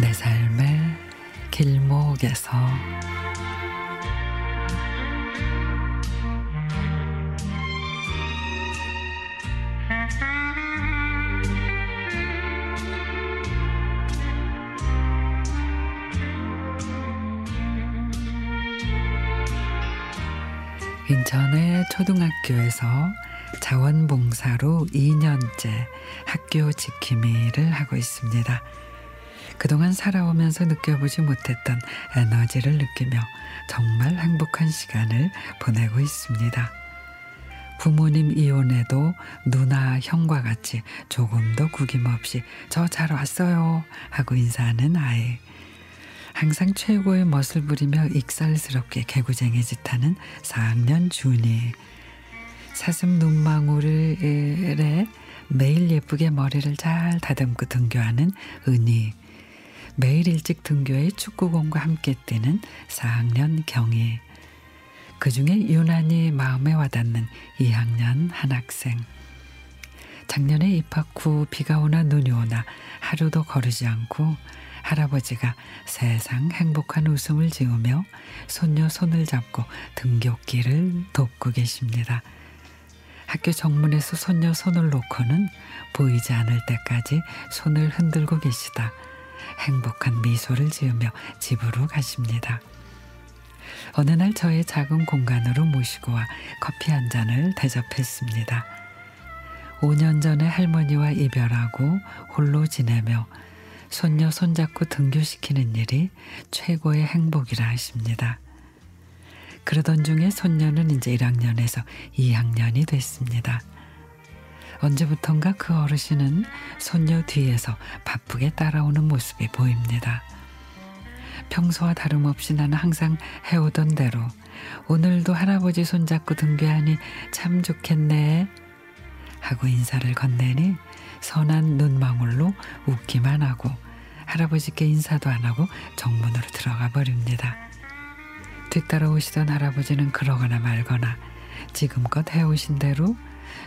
밖에서 인천의 초등학교에서 자원봉사로 2년째 학교 지킴이를 하고 있습니다. 그동안 살아오면서 느껴보지 못했던 에너지를 느끼며 정말 행복한 시간을 보내고 있습니다. 부모님 이혼에도 누나 형과 같이 조금도 구김없이 저 잘 왔어요 하고 인사하는 아이. 항상 최고의 멋을 부리며 익살스럽게 개구쟁이 짓하는 4학년 준이 사슴 눈망울에 매일 예쁘게 머리를 잘 다듬고 등교하는 은희 매일 일찍 등교해 축구공과 함께 뛰는 4학년 경희 그 중에 유난히 마음에 와닿는 2학년 한 학생 작년에 입학 후 비가 오나 눈이 오나 하루도 거르지 않고 할아버지가 세상 행복한 웃음을 지으며 손녀 손을 잡고 등굣길을 돕고 계십니다. 학교 정문에서 손녀 손을 놓고는 보이지 않을 때까지 손을 흔들고 계시다. 행복한 미소를 지으며 집으로 가십니다. 어느 날 저의 작은 공간으로 모시고 와 커피 한 잔을 대접했습니다. 5년 전에 할머니와 이별하고 홀로 지내며 손녀 손잡고 등교시키는 일이 최고의 행복이라 하십니다. 그러던 중에 손녀는 이제 1학년에서 2학년이 됐습니다. 언제부턴가 그 어르신은 손녀 뒤에서 바쁘게 따라오는 모습이 보입니다. 평소와 다름없이 나는 항상 해오던 대로 오늘도 할아버지 손잡고 등교하니 참 좋겠네 하고 인사를 건네니 선한 눈망울로 웃기만 하고 할아버지께 인사도 안 하고 정문으로 들어가 버립니다. 뒤따라 오시던 할아버지는 그러거나 말거나 지금껏 해오신 대로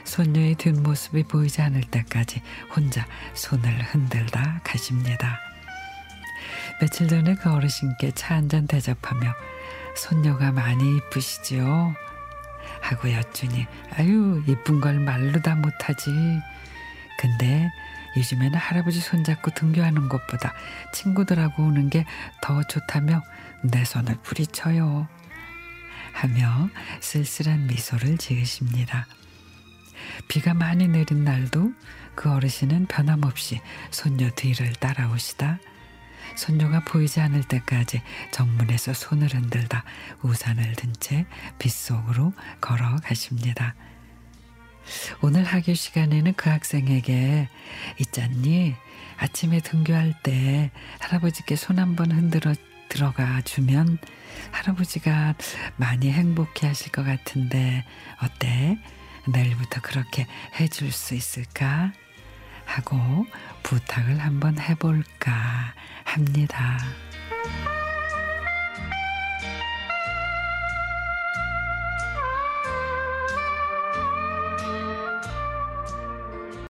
손녀의 뒷모습이 보이지 않을 때까지 혼자 손을 흔들다 가십니다. 며칠 전에 그 어르신께 차 한 잔 대접하며 손녀가 많이 이쁘시지요? 하고 여쭈니 아유 이쁜 걸 말로 다 못하지. 근데 요즘에는 할아버지 손잡고 등교하는 것보다 친구들하고 오는 게 더 좋다며 내 손을 부리쳐요. 하며 쓸쓸한 미소를 지으십니다. 비가 많이 내린 날도 그 어르신은 변함없이 손녀 뒤를 따라오시다. 손녀가 보이지 않을 때까지 정문에서 손을 흔들다 우산을 든 채 빗속으로 걸어가십니다. 오늘 학교 시간에는 그 학생에게 있잖니 아침에 등교할 때 할아버지께 손 한번 흔들어 들어가 주면 할아버지가 많이 행복해 하실 것 같은데 어때? 내일부터 그렇게 해줄 수 있을까? 하고 부탁을 한번 해볼까 합니다.